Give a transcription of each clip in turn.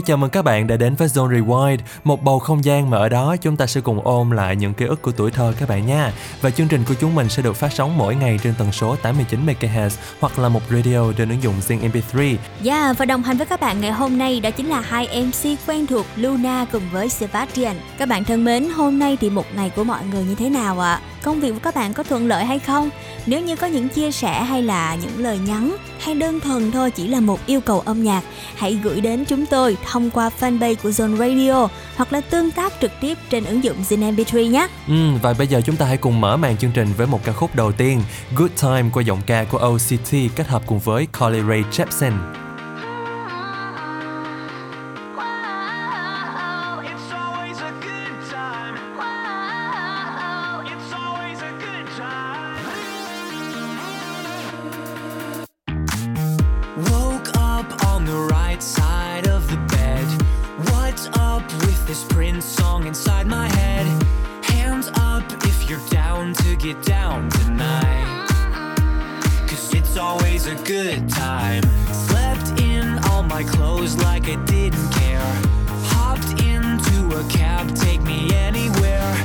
Hello, chào mừng các bạn đã đến với Zone Rewind, một bầu không gian mà ở đó chúng ta sẽ cùng ôm lại những ký ức của tuổi thơ các bạn nha. Và chương trình của chúng mình sẽ được phát sóng mỗi ngày trên tần số 89 MHz hoặc là một radio trên ứng dụng Zing MP3. Yeah, dạ, và đồng hành với các bạn ngày hôm nay đó chính là hai MC quen thuộc Luna cùng với Sebastian. Các bạn thân mến, hôm nay thì một ngày của mọi người như thế nào ạ? À? Công việc của các bạn có thuận lợi hay không? Nếu như có những chia sẻ hay là những lời nhắn hay đơn thuần thôi chỉ là một yêu cầu âm nhạc, hãy gửi đến chúng tôi thông qua fanpage của Zone Radio hoặc là tương tác trực tiếp trên ứng dụng Zin MP3 nhé. Ừ, và bây giờ chúng ta hãy cùng mở màn chương trình với một ca khúc đầu tiên, Good Time qua giọng ca của OCT kết hợp cùng với Carly Rae Jepsen. always a good time. Slept in all my clothes like I didn't care. Hopped into a cab, take me anywhere.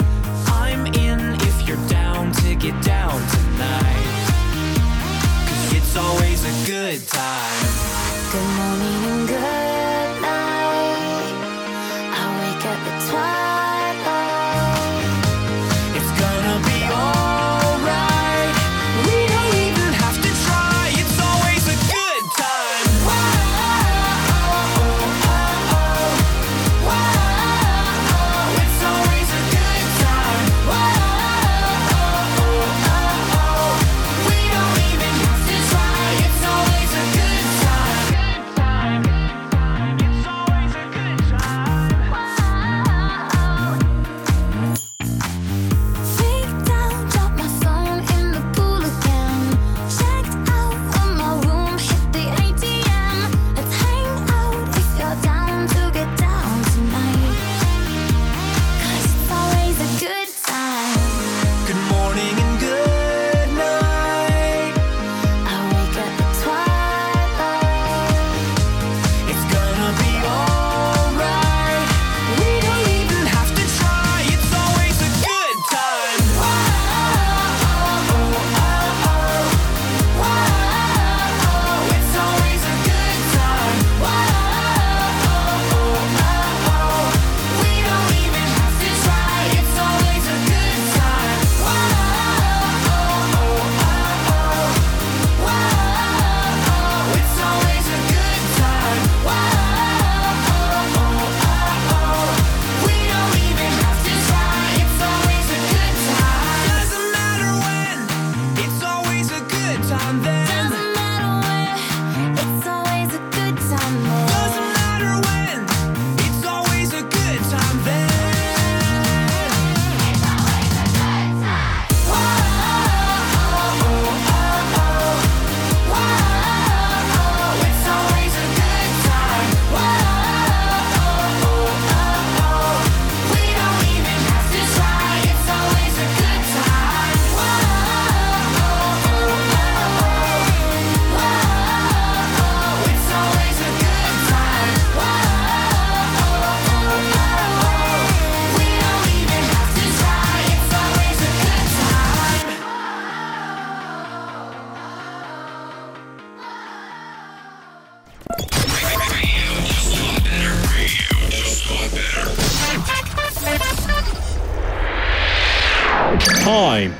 I'm in if you're down to get down tonight. Cause it's always a good time. Good morning and good night. I wake up at twilight.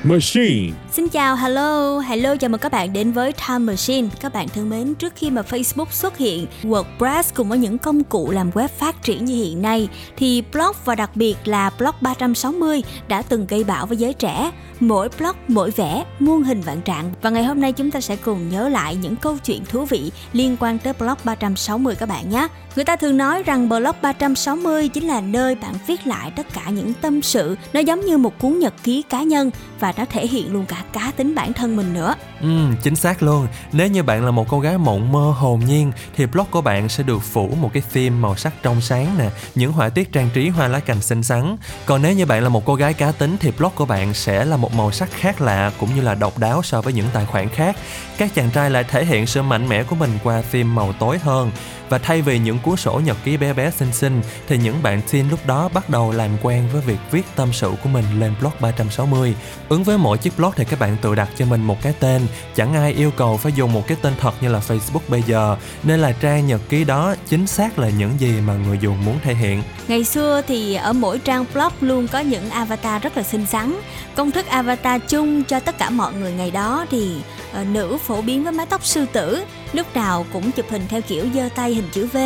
Machine. Xin chào, hello, hello, chào mừng các bạn đến với Time Machine. Các bạn thân mến, trước khi mà Facebook xuất hiện, WordPress cùng với những công cụ làm web phát triển như hiện nay, thì blog và đặc biệt là blog 360 đã từng gây bão với giới trẻ. Mỗi blog, mỗi vẽ, muôn hình vạn trạng. Và ngày hôm nay chúng ta sẽ cùng nhớ lại những câu chuyện thú vị liên quan tới blog 360 các bạn nhé. Người ta thường nói rằng blog 360 chính là nơi bạn viết lại tất cả những tâm sự, nó giống như một cuốn nhật ký cá nhân và nó thể hiện luôn cả cá tính bản thân mình nữa Ừ, chính xác luôn. Nếu như bạn là một cô gái mộng mơ hồn nhiên thì blog của bạn sẽ được phủ một cái theme màu sắc trong sáng nè, những họa tiết trang trí hoa lá cành xinh xắn. Còn nếu như bạn là một cô gái cá tính thì blog của bạn sẽ là một màu sắc khác lạ cũng như là độc đáo so với những tài khoản khác. Các chàng trai lại thể hiện sự mạnh mẽ của mình qua theme màu tối hơn và thay vì những cuốn sổ nhật ký bé bé xinh xinh thì những bạn teen lúc đó bắt đầu làm quen với việc viết tâm sự của mình lên blog 360. Ứng với mỗi chiếc blog thì các bạn tự đặt cho mình một cái tên, chẳng ai yêu cầu phải dùng một cái tên thật như là Facebook bây giờ, nên là trang nhật ký đó chính xác là những gì mà người dùng muốn thể hiện. Ngày xưa thì ở mỗi trang blog luôn có những avatar rất là xinh xắn. Công thức avatar chung cho tất cả mọi người ngày đó thì Ờ, nữ phổ biến với mái tóc sư tử, lúc nào cũng chụp hình theo kiểu giơ tay hình chữ V,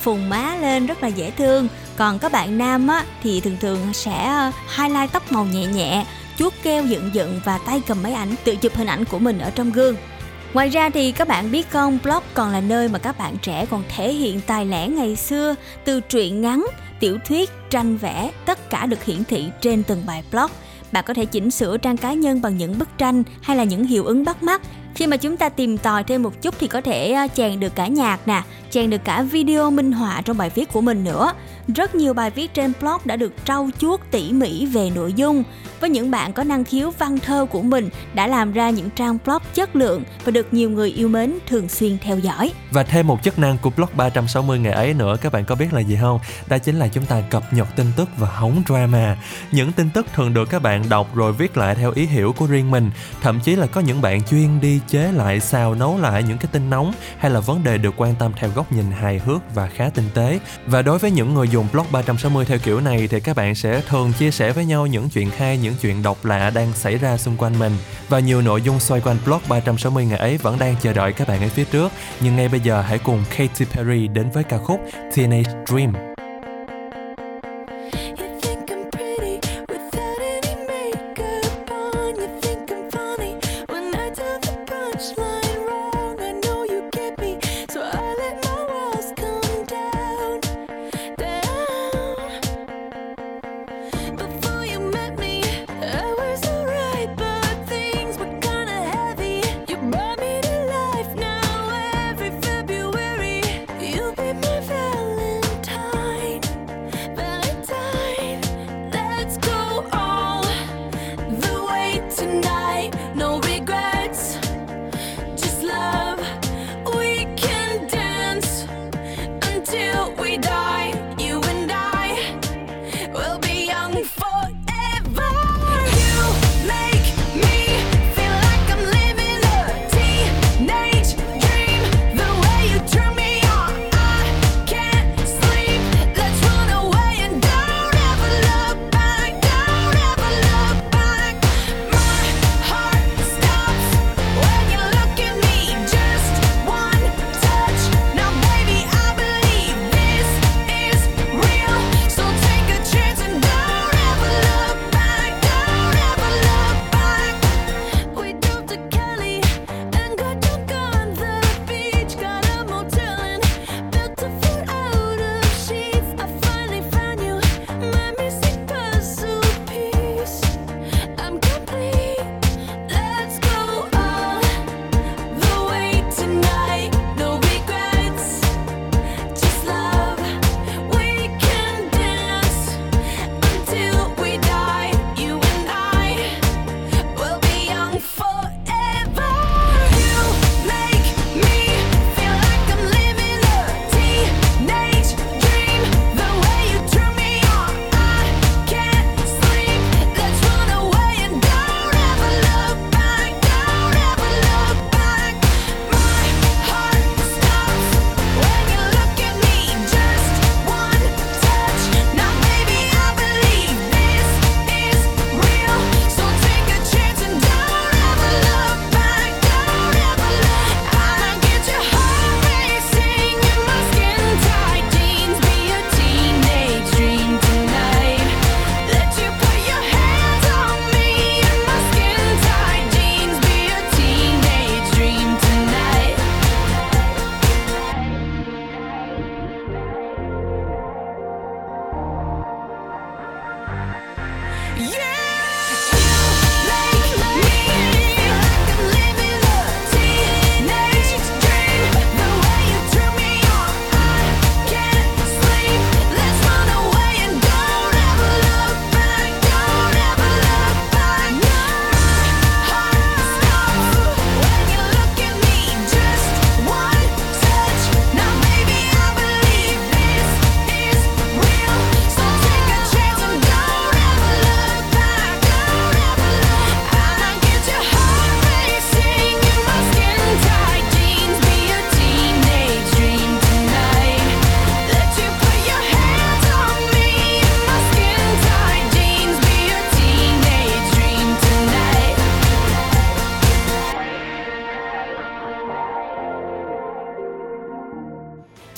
phùng má lên rất là dễ thương. Còn các bạn nam á thì thường thường sẽ ờ, highlight tóc màu nhẹ nhẹ, chuốt keo dựng dựng và tay cầm máy ảnh tự chụp hình ảnh của mình ở trong gương. Ngoài ra thì các bạn biết không, blog còn là nơi mà các bạn trẻ còn thể hiện tài lẻ ngày xưa, từ truyện ngắn, tiểu thuyết, tranh vẽ, tất cả được hiển thị trên từng bài blog. Bạn có thể chỉnh sửa trang cá nhân bằng những bức tranh hay là những hiệu ứng bắt mắt. Khi mà chúng ta tìm tòi thêm một chút thì có thể à, chèn được cả nhạc nè, chèn được cả video minh họa trong bài viết của mình nữa. Rất nhiều bài viết trên blog đã được trau chuốt tỉ mỉ về nội dung. Với những bạn có năng khiếu văn thơ của mình đã làm ra những trang blog chất lượng và được nhiều người yêu mến thường xuyên theo dõi. Và thêm một chức năng của blog 360 ngày ấy nữa các bạn có biết là gì không? Đó chính là chúng ta cập nhật tin tức và hóng drama. Những tin tức thường được các bạn đọc rồi viết lại theo ý hiểu của riêng mình. Thậm chí là có những bạn chuyên đi chế lại xào nấu lại những cái tin nóng hay là vấn đề được quan tâm theo góc nhìn hài hước và khá tinh tế. Và đối với những người dùng blog 360 theo kiểu này thì các bạn sẽ thường chia sẻ với nhau những chuyện hay, những chuyện độc lạ đang xảy ra xung quanh mình. Và nhiều nội dung xoay quanh blog 360 ngày ấy vẫn đang chờ đợi các bạn ở phía trước. Nhưng ngay bây giờ hãy cùng Katy Perry đến với ca khúc Teenage Dream.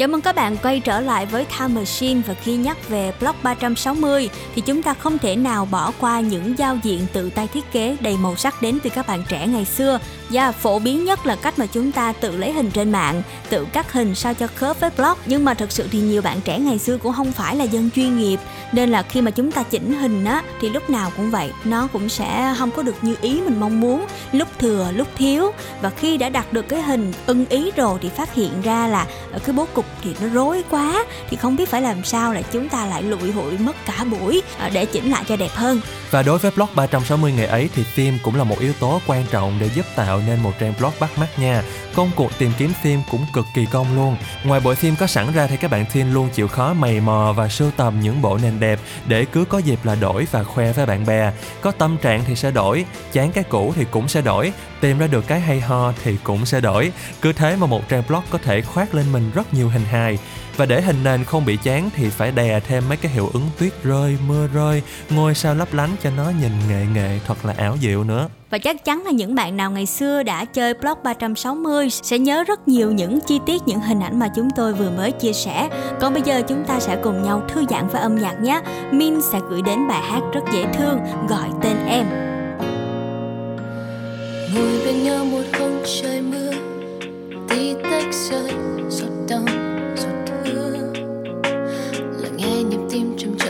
Chào mừng các bạn quay trở lại với Time Machine và khi nhắc về Block 360 thì chúng ta không thể nào bỏ qua những giao diện tự tay thiết kế đầy màu sắc đến từ các bạn trẻ ngày xưa. Và phổ biến nhất là cách mà chúng ta tự lấy hình trên mạng, tự cắt hình sao cho khớp với block. Nhưng mà thật sự thì nhiều bạn trẻ ngày xưa cũng không phải là dân chuyên nghiệp nên là khi mà chúng ta chỉnh hình á thì lúc nào cũng vậy, nó cũng sẽ không có được như ý mình mong muốn, lúc thừa lúc thiếu và khi đã đặt được cái hình ưng ý rồi thì phát hiện ra là ở cái bố cục thì nó rối quá thì không biết phải làm sao là chúng ta lại lụi hụi mất cả buổi à, để chỉnh lại cho đẹp hơn Và đối với blog 360 ngày ấy thì phim cũng là một yếu tố quan trọng để giúp tạo nên một trang blog bắt mắt nha. Công cuộc tìm kiếm phim cũng cực kỳ công luôn. Ngoài bộ phim có sẵn ra thì các bạn teen luôn chịu khó mày mò và sưu tầm những bộ nền đẹp để cứ có dịp là đổi và khoe với bạn bè. Có tâm trạng thì sẽ đổi, chán cái cũ thì cũng sẽ đổi, tìm ra được cái hay ho thì cũng sẽ đổi. Cứ thế mà một trang blog có thể khoác lên mình rất nhiều hình hài. Và để hình nền không bị chán thì phải đè thêm mấy cái hiệu ứng tuyết rơi, mưa rơi, ngôi sao lấp lánh cho nó nhìn nghệ nghệ thật là ảo diệu nữa. Và chắc chắn là những bạn nào ngày xưa đã chơi blog 360 sẽ nhớ rất nhiều những chi tiết, những hình ảnh mà chúng tôi vừa mới chia sẻ. Còn bây giờ chúng ta sẽ cùng nhau thư giãn với âm nhạc nhé. Min sẽ gửi đến bài hát rất dễ thương gọi tên em. ngồi bên nhau một hôm trời mưa tí tách rơi giọt đau nghe nhịp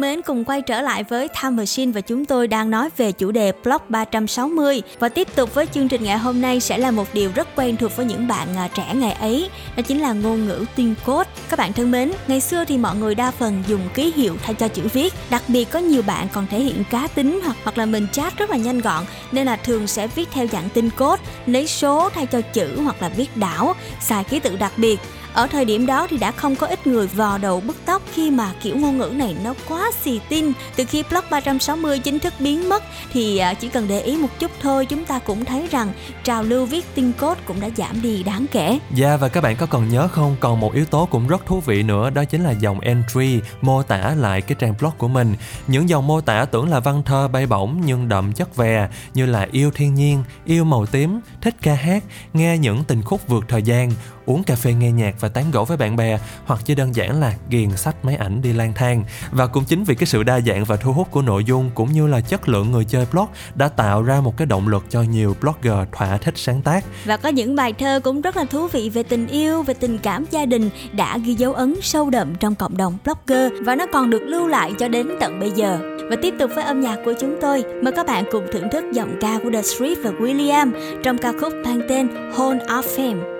thân mến, cùng quay trở lại với Time Machine và chúng tôi đang nói về chủ đề Block 360 và tiếp tục với chương trình ngày hôm nay sẽ là một điều rất quen thuộc với những bạn à, trẻ ngày ấy, đó chính là ngôn ngữ tuyên cốt Các bạn thân mến, ngày xưa thì mọi người đa phần dùng ký hiệu thay cho chữ viết, đặc biệt có nhiều bạn còn thể hiện cá tính hoặc hoặc là mình chat rất là nhanh gọn nên là thường sẽ viết theo dạng tin cốt lấy số thay cho chữ hoặc là viết đảo, xài ký tự đặc biệt. Ở thời điểm đó thì đã không có ít người vò đầu bứt tóc khi mà kiểu ngôn ngữ này nó quá xì tin. Từ khi Block 360 chính thức biến mất thì à, chỉ cần để ý một chút thôi chúng ta cũng thấy rằng trào lưu viết tin code cũng đã giảm đi đáng kể. Dạ và các bạn có còn nhớ không, còn một yếu tố cũng rất thú vị nữa đó chính là dòng entry mô tả lại cái trang blog của mình. Những dòng mô tả tưởng là văn thơ bay bổng nhưng đậm chất về như là yêu thiên nhiên, yêu màu tím, thích ca hát, nghe những tình khúc vượt thời gian, uống cà phê nghe nhạc và tán gẫu với bạn bè hoặc chỉ đơn giản là ghiền sách máy ảnh đi lang thang. Và cũng chính vì cái sự đa dạng và thu hút của nội dung cũng như là chất lượng người chơi blog đã tạo ra một cái động lực cho nhiều blogger thỏa thích sáng tác. Và có những bài thơ cũng rất là thú vị về tình yêu, về tình cảm gia đình đã ghi dấu ấn sâu đậm trong cộng đồng blogger và nó còn được lưu lại cho đến tận bây giờ. Và tiếp tục với âm nhạc của chúng tôi, mời các bạn cùng thưởng thức giọng ca của The Street và William trong ca khúc mang tên Hall of Fame.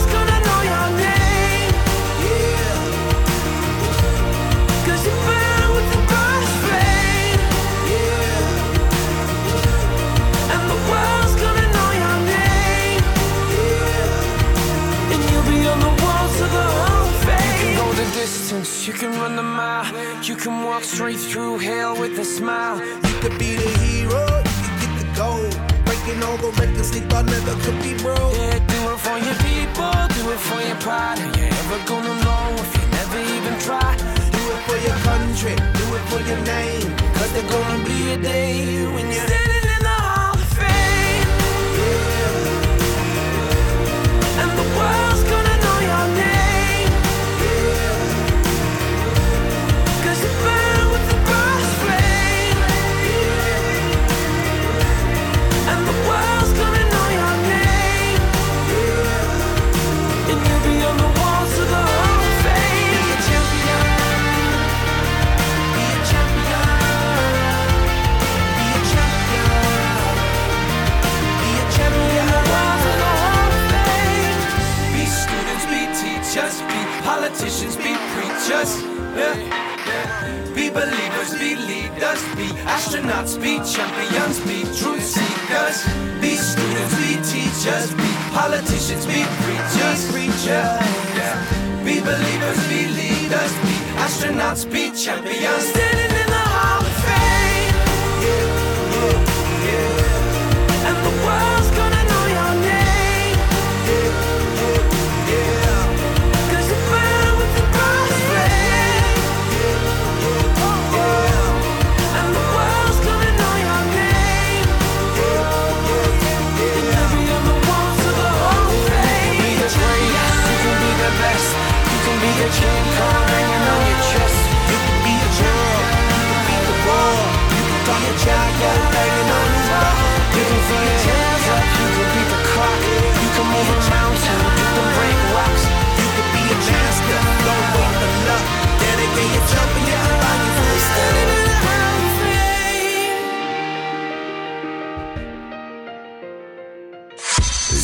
straight through hell with a smile. You could be the hero, you get the gold. Breaking all the records they thought never could Yeah. yeah. Be believers, be leaders, be astronauts, be champions, be truth seekers. Be students, be teachers, be politicians, be preachers, preachers. Yeah. Be believers, be leaders, be astronauts, be champions. Standing in the Hall of Fame. And the world's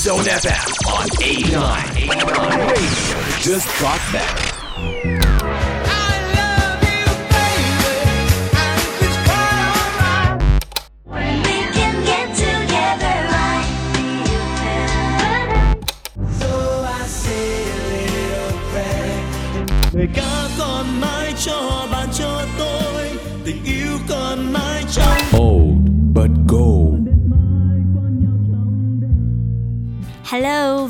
Zone FM on 89. 89 Radio just got better.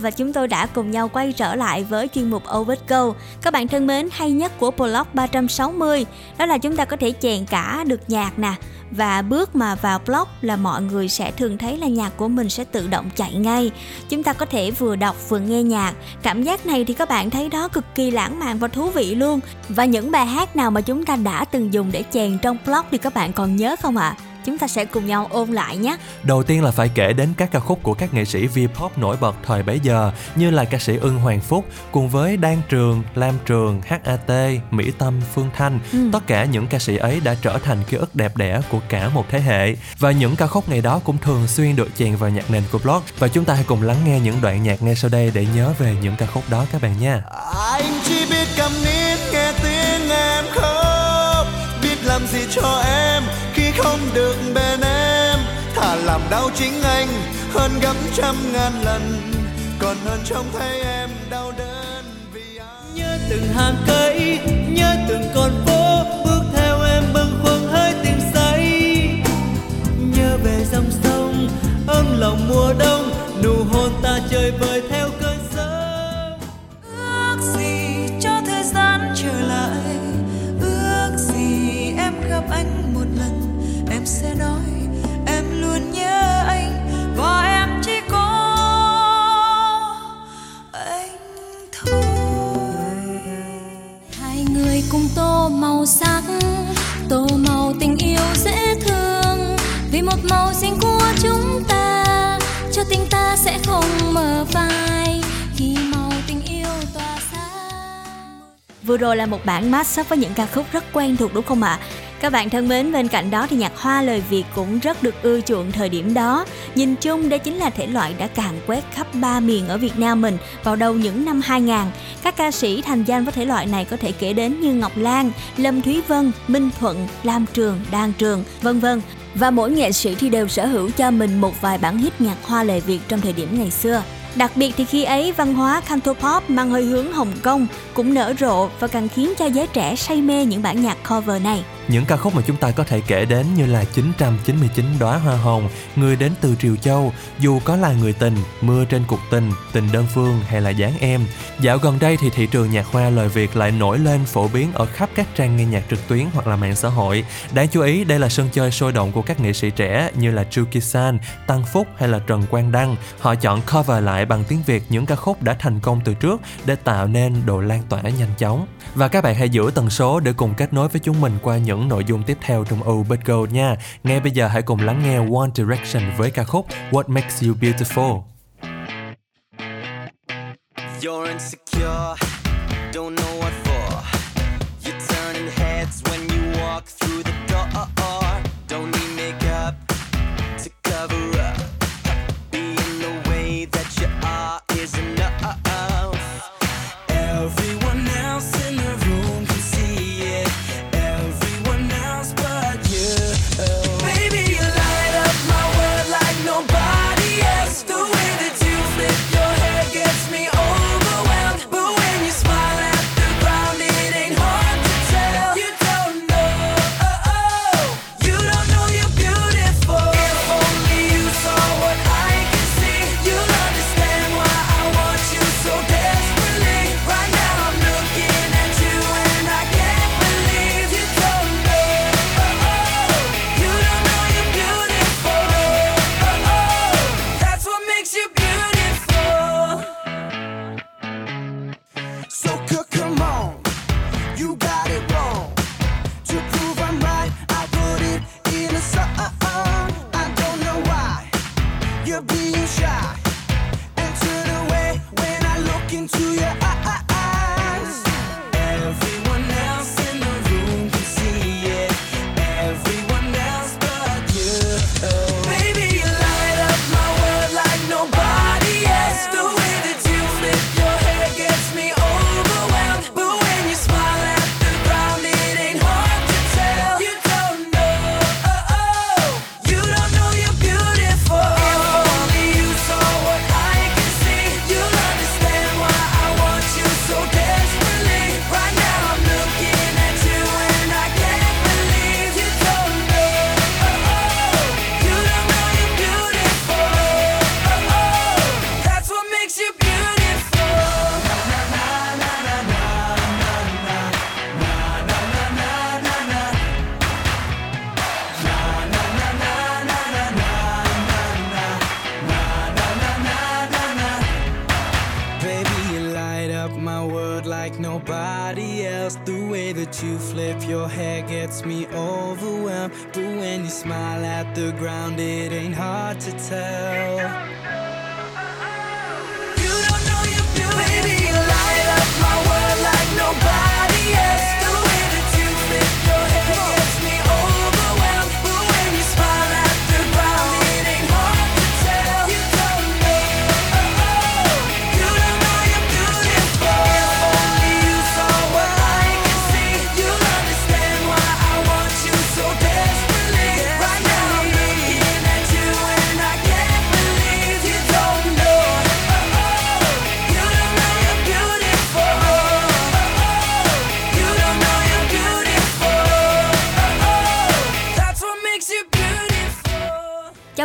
Và chúng tôi đã cùng nhau quay trở lại với chuyên mục Overt Go. Các bạn thân mến, hay nhất của Blog 360 đó là chúng ta có thể chèn cả được nhạc nè và bước mà vào blog là mọi người sẽ thường thấy là nhạc của mình sẽ tự động chạy ngay. Chúng ta có thể vừa đọc vừa nghe nhạc. Cảm giác này thì các bạn thấy đó cực kỳ lãng mạn và thú vị luôn. Và những bài hát nào mà chúng ta đã từng dùng để chèn trong blog thì các bạn còn nhớ không ạ? À? Chúng ta sẽ cùng nhau ôn lại nhé. Đầu tiên là phải kể đến các ca khúc của các nghệ sĩ V-pop nổi bật thời bấy giờ như là ca sĩ Ưng Hoàng Phúc cùng với Đan Trường, Lam Trường, HAT, Mỹ Tâm, Phương Thanh. Ừ. Tất cả những ca sĩ ấy đã trở thành ký ức đẹp đẽ của cả một thế hệ và những ca khúc ngày đó cũng thường xuyên được chèn vào nhạc nền của blog và chúng ta hãy cùng lắng nghe những đoạn nhạc ngay sau đây để nhớ về những ca khúc đó các bạn nha. Anh chỉ biết cầm nghe tiếng em khóc Biết làm gì cho em được bên em. Thà làm đau chính anh hơn gấp trăm ngàn lần. Còn hơn trông thấy em đau đớn vì anh nhớ từng hàng cây nhớ từng con phố. Bước theo em bâng khuâng hơi tình say. Nhớ về dòng sông, ấm lòng mùa đông. Nụ hôn ta chơi vơi sẽ nói em luôn nhớ anh và em chỉ có anh thôi. Hai người cùng tô màu sắc tô màu tình yêu dễ thương. Vì một màu xanh của chúng ta cho tình ta sẽ không mờ phai khi màu tình yêu tỏa sáng. Vừa rồi là một bản mashup với những ca khúc rất quen thuộc đúng không ạ? Các bạn thân mến, bên cạnh đó thì nhạc hoa lời Việt cũng rất được ưa chuộng thời điểm đó. Nhìn chung đây chính là thể loại đã càn quét khắp ba miền ở Việt Nam mình vào đầu những năm 2000. Các ca sĩ thành danh với thể loại này có thể kể đến như Ngọc Lan, Lâm Thúy Vân, Minh Thuận, Lam Trường, Đan Trường, vân vân. Và mỗi nghệ sĩ thì đều sở hữu cho mình một vài bản hit nhạc hoa lời Việt trong thời điểm ngày xưa. Đặc biệt thì khi ấy văn hóa cantopop mang hơi hướng Hồng Kông cũng nở rộ và càng khiến cho giới trẻ say mê những bản nhạc cover này. Những ca khúc mà chúng ta có thể kể đến như là 999 đóa hoa hồng, Người đến từ Triều Châu, Dù có là người tình, Mưa trên cuộc tình, Tình đơn phương hay là dáng em. Dạo gần đây thì thị trường nhạc hoa lời Việt lại nổi lên phổ biến ở khắp các trang nghe nhạc trực tuyến hoặc là mạng xã hội. Đáng chú ý đây là sân chơi sôi động của các nghệ sĩ trẻ như là Chuki San, Tăng Phúc hay là Trần Quang Đăng. Họ chọn cover lại bằng tiếng Việt những ca khúc đã thành công từ trước để tạo nên độ lan tỏa nhanh chóng. Và các bạn hãy giữ tần số để cùng kết nối với chúng mình qua những nội dung tiếp theo trong Obit Go nha. Ngay bây giờ hãy cùng lắng nghe One Direction với ca khúc What Makes You Beautiful. You're insecure,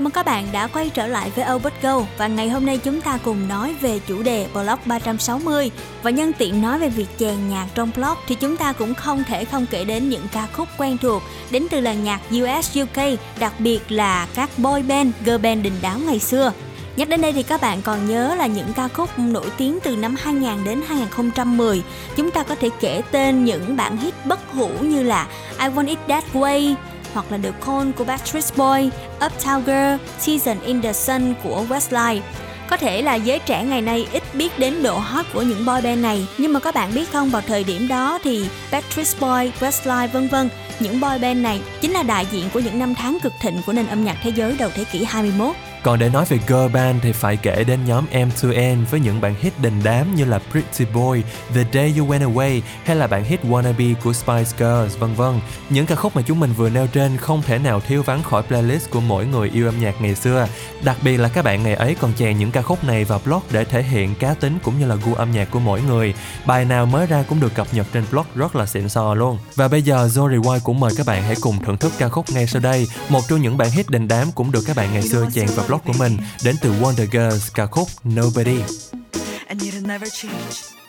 Chào mừng các bạn đã quay trở lại với Albert Go và ngày hôm nay chúng ta cùng nói về chủ đề blog 360 và nhân tiện nói về việc chèn nhạc trong blog thì chúng ta cũng không thể không kể đến những ca khúc quen thuộc đến từ làng nhạc US UK đặc biệt là các boy band, girl band đình đám ngày xưa. Nhắc đến đây thì các bạn còn nhớ là những ca khúc nổi tiếng từ năm 2000 đến 2010. Chúng ta có thể kể tên những bản hit bất hủ như là I Want It That Way, hoặc là The Call của Backstreet Boy, Uptown Girl, Season in the Sun của Westlife. Có thể là giới trẻ ngày nay ít biết đến độ hot của những boy band này, nhưng mà các bạn biết không vào thời điểm đó thì Backstreet Boy, Westlife vân vân, những boy band này chính là đại diện của những năm tháng cực thịnh của nền âm nhạc thế giới đầu thế kỷ 21. Còn để nói về girl band thì phải kể đến nhóm M2N với những bản hit đình đám như là Pretty Boy, The Day You Went Away hay là bản hit Wannabe của Spice Girls vân vân. Những ca khúc mà chúng mình vừa nêu trên không thể nào thiếu vắng khỏi playlist của mỗi người yêu âm nhạc ngày xưa. Đặc biệt là các bạn ngày ấy còn chèn những ca khúc này vào blog để thể hiện cá tính cũng như là gu âm nhạc của mỗi người. Bài nào mới ra cũng được cập nhật trên blog rất là xịn sò luôn. Và bây giờ Zoe White cũng mời các bạn hãy cùng thưởng thức ca khúc ngay sau đây. Một trong những bản hit đình đám cũng được các bạn ngày xưa chèn vào blog blog của mình đến từ Wonder Girls ca khúc Nobody. and it'll never change.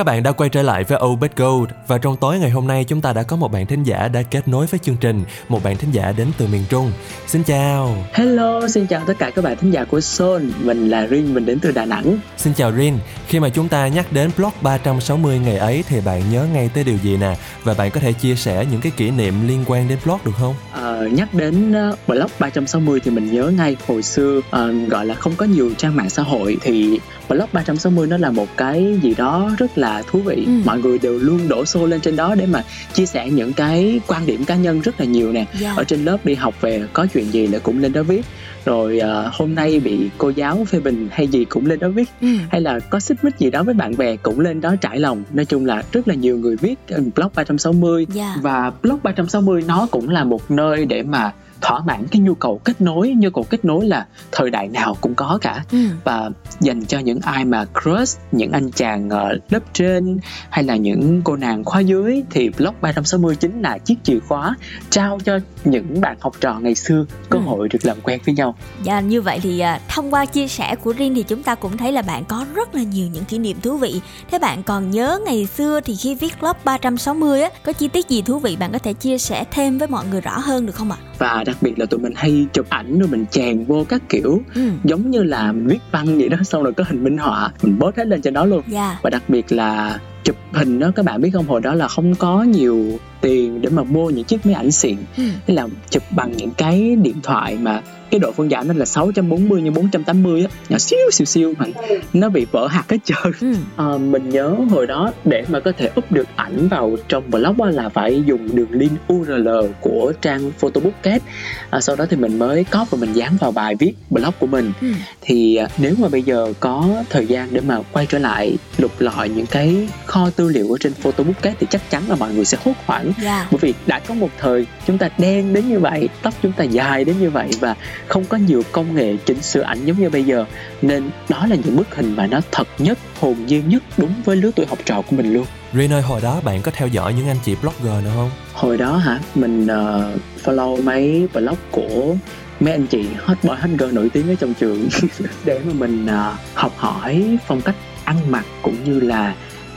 Các bạn đã quay trở lại với Obet Gold và trong tối ngày hôm nay chúng ta đã có một bạn thính giả đã kết nối với chương trình, một bạn thính giả đến từ miền Trung. Xin chào. Hello, xin chào tất cả các bạn thính giả của Soul. Mình là Rin, mình đến từ Đà Nẵng. Xin chào Rin. Khi mà chúng ta nhắc đến Block 360 ngày ấy thì bạn nhớ ngay tới điều gì nè? Và bạn có thể chia sẻ những cái kỷ niệm liên quan đến Block được không? Ờ, nhắc đến uh, Block 360 thì mình nhớ ngay hồi xưa ờ, gọi là không có nhiều trang mạng xã hội thì Block 360 nó là một cái gì đó rất là thú vị. Ừ. Mọi người đều luôn đổ xô lên trên đó để mà chia sẻ những cái quan điểm cá nhân rất là nhiều nè. Dạ. Ở trên lớp đi học về có chuyện gì là cũng lên đó viết. Rồi ờ, hôm nay bị cô giáo phê bình hay gì cũng lên đó viết Ừ. hay là có xích mích gì đó với bạn bè cũng lên đó trải lòng nói chung là rất là nhiều người viết blog 360 Dạ. và blog 360 nó cũng là một nơi để mà thỏa mãn cái nhu cầu kết nối nhu cầu kết nối là thời đại nào cũng có cả Ừ. và dành cho những ai mà crush những anh chàng ờ, lớp trên hay là những cô nàng khóa dưới thì blog 360 chính là chiếc chìa khóa trao cho những bạn học trò ngày xưa cơ Ừ. hội được làm quen với nhau Dạ như vậy thì à, thông qua chia sẻ của Rin thì chúng ta cũng thấy là bạn có rất là nhiều những kỷ niệm thú vị. Thế bạn còn nhớ ngày xưa thì khi viết blog 360 á có chi tiết gì thú vị bạn có thể chia sẻ thêm với mọi người rõ hơn được không ạ? Và đặc biệt là tụi mình hay chụp ảnh rồi mình chèn vô các kiểu Ừ. giống như là viết văn vậy đó xong rồi có hình minh họa mình post hết lên trên đó luôn Dạ. và đặc biệt là chụp hình đó các bạn biết không hồi đó là không có nhiều tiền để mà mua những chiếc máy ảnh xịn Ừ. thế là chụp bằng những cái điện thoại mà cái độ phân giải nó là 640 x 480 á nhỏ xíu xíu xíu mà nó bị vỡ hạt hết trơn Ừ. Ờ, mình nhớ hồi đó để mà có thể up được ảnh vào trong blog á là phải dùng đường link URL của trang Photobookcat à, sau đó thì mình mới copy và mình dán vào bài viết blog của mình Ừ. thì à, nếu mà bây giờ có thời gian để mà quay trở lại lục lọi những cái kho tư liệu ở trên Photobookcat thì chắc chắn là mọi người sẽ hốt hoảng. Dạ. bởi vì đã có một thời chúng ta đen đến như vậy tóc chúng ta dài đến như vậy và không có nhiều công nghệ chỉnh sửa ảnh giống như bây giờ. Nên đó là những bức hình mà nó thật nhất hồn nhiên nhất đúng với lứa tuổi học trò của mình luôn. Rin ơi, hồi đó bạn có theo dõi những anh chị blogger nào không? hồi đó hả? Mình ờ, follow mấy blog của mấy anh chị hot boy hot girl nổi tiếng ở trong trường. Để mà mình ờ, học hỏi phong cách ăn mặc cũng như là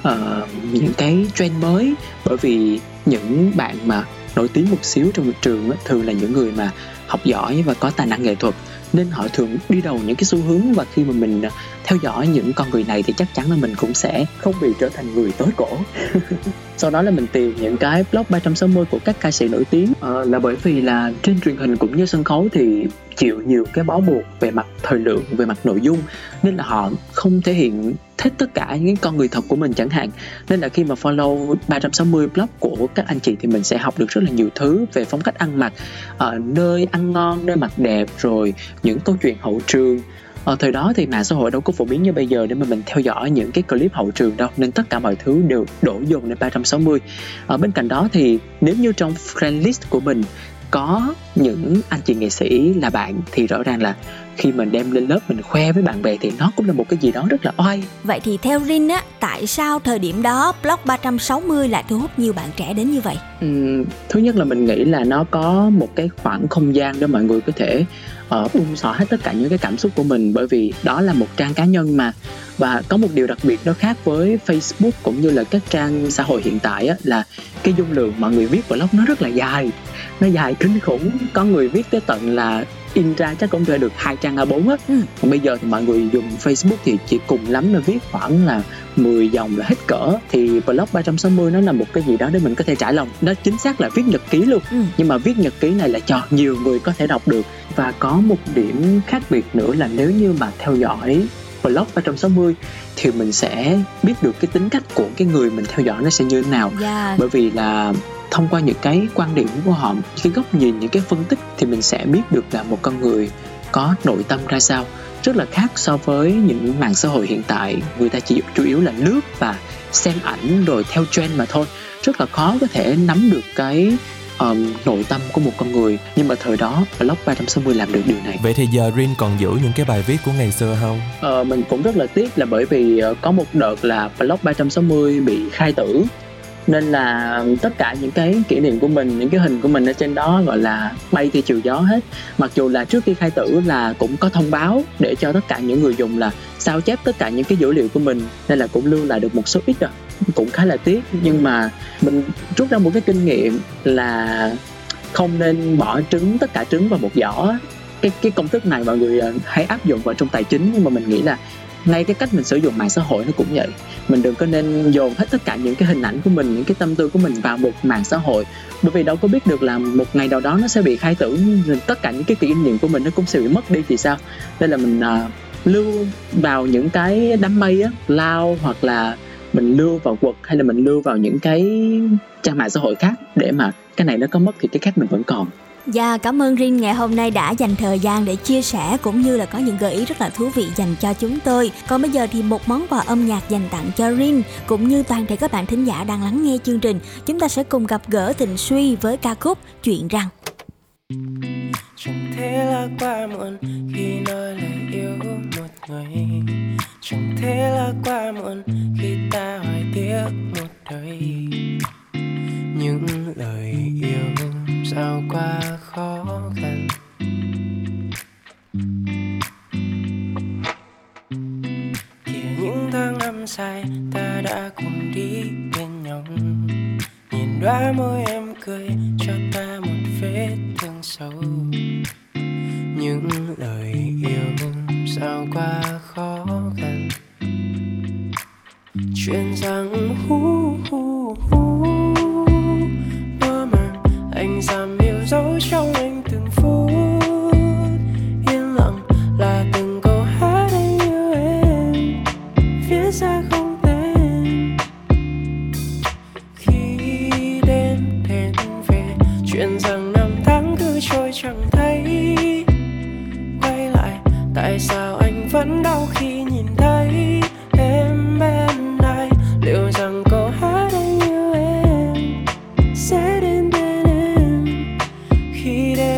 uh, những cái trend mới. Bởi vì những bạn mà nổi tiếng một xíu trong trường thường là những người mà học giỏi và có tài năng nghệ thuật nên họ thường đi đầu những cái xu hướng và khi mà mình à, theo dõi những con người này thì chắc chắn là mình cũng sẽ không bị trở thành người tối cổ. Sau đó là mình tìm những cái blog 360 của các ca sĩ nổi tiếng. À, là bởi vì là trên truyền hình cũng như sân khấu thì chịu nhiều cái bó buộc về mặt thời lượng về mặt nội dung nên là họ không thể hiện hết tất cả những con người thật của mình chẳng hạn. Nên là khi mà follow 360 blog của các anh chị thì mình sẽ học được rất là nhiều thứ về phong cách ăn mặc ở nơi ăn ngon nơi mặc đẹp rồi những câu chuyện hậu trường. Ở thời đó thì mạng xã hội đâu có phổ biến như bây giờ để mà mình theo dõi những cái clip hậu trường đâu nên tất cả mọi thứ đều đổ dồn lên 360 ở bên cạnh đó thì nếu như trong friend list của mình có những anh chị nghệ sĩ là bạn thì rõ ràng là khi mình đem lên lớp mình khoe với bạn bè thì nó cũng là một cái gì đó rất là oai. Vậy thì theo Rin á, tại sao thời điểm đó blog 360 lại thu hút nhiều bạn trẻ đến như vậy? Ừm, thứ nhất là mình nghĩ là nó có một cái khoảng không gian để mọi người có thể uh, bung xỏ hết tất cả những cái cảm xúc của mình bởi vì đó là một trang cá nhân mà. Và có một điều đặc biệt nó khác với Facebook cũng như là các trang xã hội hiện tại á, là cái dung lượng mọi người viết blog nó rất là dài. Nó dài kinh khủng. Có người viết tới tận là in ra chắc cũng phải được hai trang A4 á Ừ. còn bây giờ thì mọi người dùng Facebook thì chỉ cùng lắm là viết khoảng là 10 dòng là hết cỡ thì blog 360 nó là một cái gì đó để mình có thể trải lòng nó chính xác là viết nhật ký luôn Ừ. nhưng mà viết nhật ký này là cho nhiều người có thể đọc được và có một điểm khác biệt nữa là nếu như mà theo dõi blog 360 thì mình sẽ biết được cái tính cách của cái người mình theo dõi nó sẽ như thế nào Dạ. bởi vì là thông qua những cái quan điểm của họ. Những cái góc nhìn những cái phân tích thì mình sẽ biết được là một con người có nội tâm ra sao rất là khác so với những mạng xã hội hiện tại. Người ta chỉ chủ yếu là lướt và xem ảnh rồi theo trend mà thôi. Rất là khó có thể nắm được cái um, nội tâm của một con người. Nhưng mà thời đó blog 360 làm được điều này. Vậy thì giờ Rin còn giữ những cái bài viết của ngày xưa không? Ờ, mình cũng rất là tiếc là bởi vì ờ, có một đợt là blog 360 bị khai tử nên là tất cả những cái kỷ niệm của mình, những cái hình của mình ở trên đó gọi là bay theo chiều gió hết. Mặc dù là trước khi khai tử là cũng có thông báo để cho tất cả những người dùng là sao chép tất cả những cái dữ liệu của mình, nên là cũng lưu lại được một số ít rồi cũng khá là tiếc, nhưng mà mình rút ra một cái kinh nghiệm là không nên bỏ trứng, tất cả trứng vào một giỏ. Cái cái công thức này mọi người à, hãy áp dụng vào trong tài chính, nhưng mà mình nghĩ là ngay cái cách mình sử dụng mạng xã hội nó cũng vậy. Mình đừng có nên dồn hết tất cả những cái hình ảnh của mình những cái tâm tư của mình vào một mạng xã hội. Bởi vì đâu có biết được là một ngày nào đó nó sẽ bị khai tử tất cả những cái kỷ niệm của mình nó cũng sẽ bị mất đi thì sao? Nên là mình uh, lưu vào những cái đám mây á lao hoặc là mình lưu vào quật hay là mình lưu vào những cái trang mạng xã hội khác để mà cái này nó có mất thì cái khác mình vẫn còn. Dạ, cảm ơn Rin ngày hôm nay đã dành thời gian để chia sẻ cũng như là có những gợi ý rất là thú vị dành cho chúng tôi. Còn bây giờ thì một món quà âm nhạc dành tặng cho Rin cũng như toàn thể các bạn thính giả đang lắng nghe chương trình. Chúng ta sẽ cùng gặp gỡ Thịnh Suy với ca khúc Chuyện rằng. Chẳng thể là quá muộn khi nói lời yêu một người Chẳng thể là quá muộn khi ta hỏi tiếc một đời sao quá khó khăn. Kìa những tháng năm dài, ta đã cùng đi bên nhau. Nhìn đóa môi em cười, cho ta một vết thương sâu. Những lời yêu sao quá khó khăn. Chuyện rằng hú khi đêm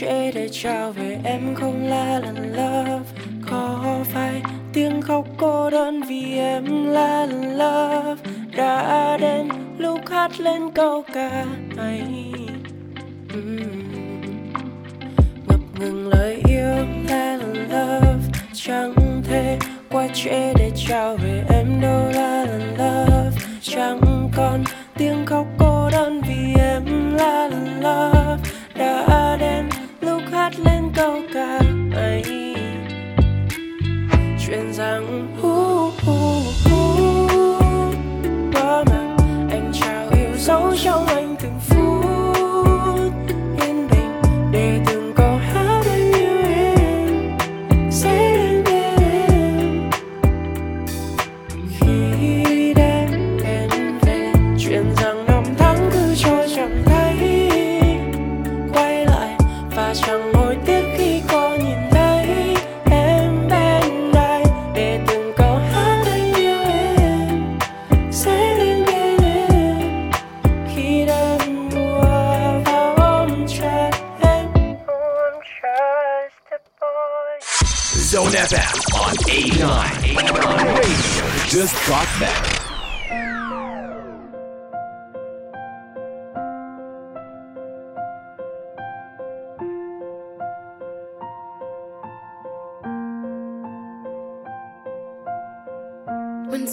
trễ để trao về em không là lần love có phải tiếng khóc cô đơn vì em là lần love đã đến lúc hát lên câu ca này ngập ngừng lời yêu là lần love chẳng thể quá trễ để trao về em đâu là lần love chẳng còn tiếng khóc cô đơn vì em là lần love hát lên câu ca ấy. Chuyện rằng hu hu hu qua mà anh trao yêu dấu trong anh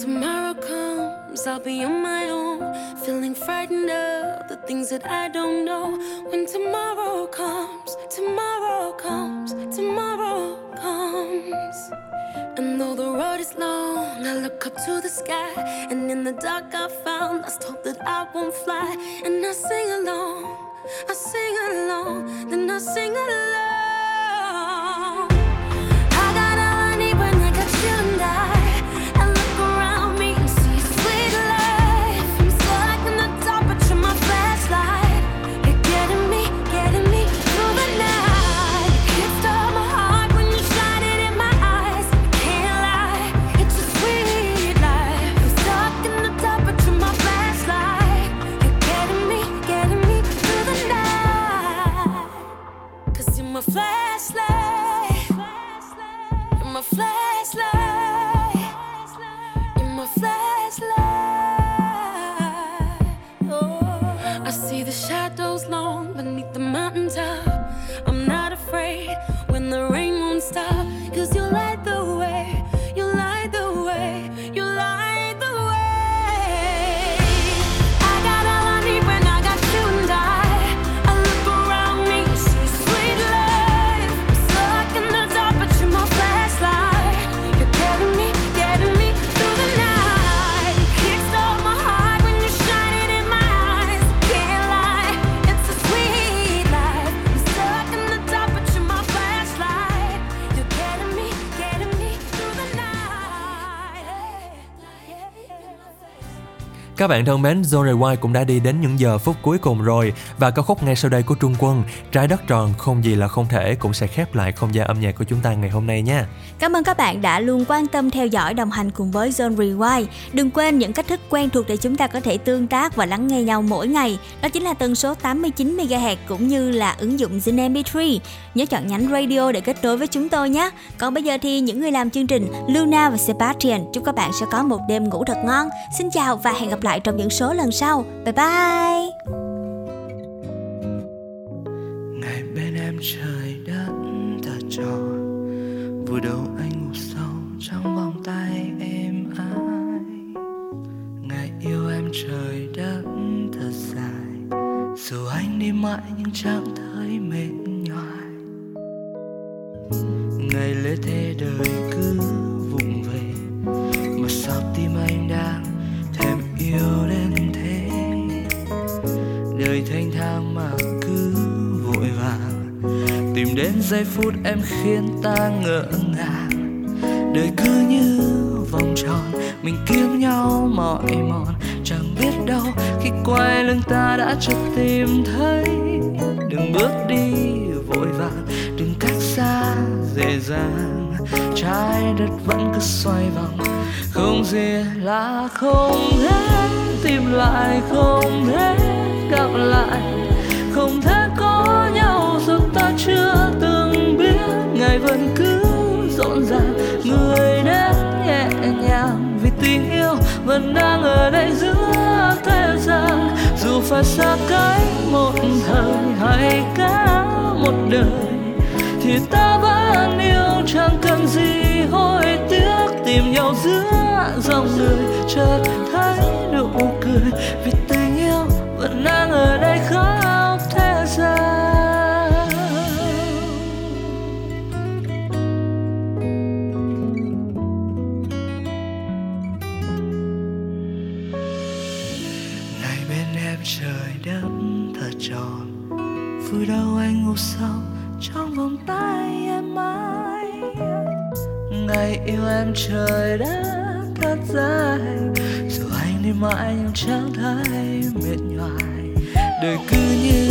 tomorrow comes, I'll be on my own, feeling frightened of the things that I don't know. When tomorrow comes, tomorrow comes, tomorrow comes. And though the road is long, I look up to the sky. And in the dark, I found lost hope that I won't fly. And I sing along, I sing along, then I sing along. Các bạn thân mến, Zone Rewind cũng đã đi đến những giờ phút cuối cùng rồi và ca khúc ngay sau đây của Trung Quân, Trái đất tròn không gì là không thể cũng sẽ khép lại không gian âm nhạc của chúng ta ngày hôm nay nha. Cảm ơn các bạn đã luôn quan tâm theo dõi đồng hành cùng với Zone Rewind. Đừng quên những cách thức quen thuộc để chúng ta có thể tương tác và lắng nghe nhau mỗi ngày. Đó chính là tần số 89 MHz cũng như là ứng dụng Zin MP3. Nhớ chọn nhánh radio để kết nối với chúng tôi nhé. Còn bây giờ thì những người làm chương trình Luna và Sebastian chúc các bạn sẽ có một đêm ngủ thật ngon. Xin chào và hẹn gặp lại lại trong những số lần sau. Bye bye. ngày bên em trời đất ta tròn vừa đâu anh ngủ sâu trong vòng tay em ai ngày yêu em trời đất thật dài, dù anh đi mãi nhưng chẳng thấy mệt nhoài ngày lễ thế đời cứ đời thanh thang mà cứ vội vàng. Tìm đến giây phút em khiến ta ngỡ ngàng. Đời cứ như vòng tròn, mình kiếm nhau mỏi mòn. Chẳng biết đâu khi quay lưng ta đã chợt tìm thấy. Đừng bước đi vội vàng, đừng cách xa dễ dàng. Trái đất vẫn cứ xoay vòng, không gì là không hết. Tìm lại không hết gặp lại. Không thể có nhau dù ta chưa từng biết. Ngày vẫn cứ rộn ràng, người đến nhẹ nhàng. Vì tình yêu vẫn đang ở đây giữa thế gian. Dù phải xa cách một thời hay cả một đời, thì ta vẫn yêu. Chẳng cần gì hối tiếc tìm nhau giữa dòng người. Chợt thấy nụ cười vì tình đang ở đây khóc thế gian ngày bên em trời đất thật tròn, vui đâu anh ngủ sâu trong vòng tay em mãi. Ngày yêu em trời đất thật dài, dù anh đi mãi nhưng chẳng thấy mệt nhoài đời cứ như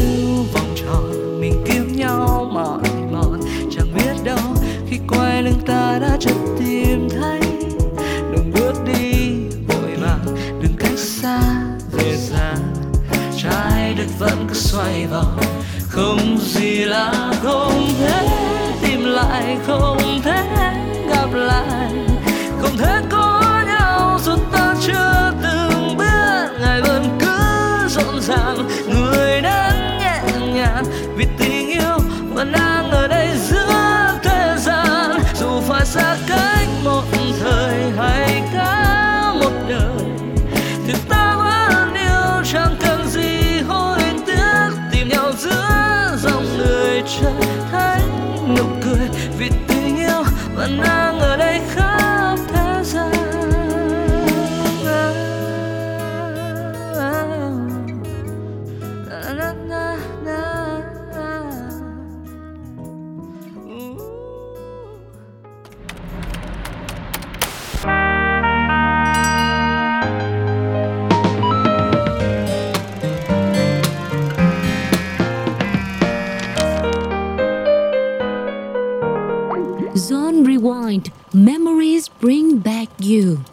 vòng tròn, mình kiếm nhau mỏi mòn. Chẳng biết đâu, khi quay lưng ta đã chợt tìm thấy. Đừng bước đi, vội vàng, đừng cách xa về già. trái đất vẫn cứ xoay vòng, không gì là không thể. Tìm lại không thể gặp lại. everything else, but now. You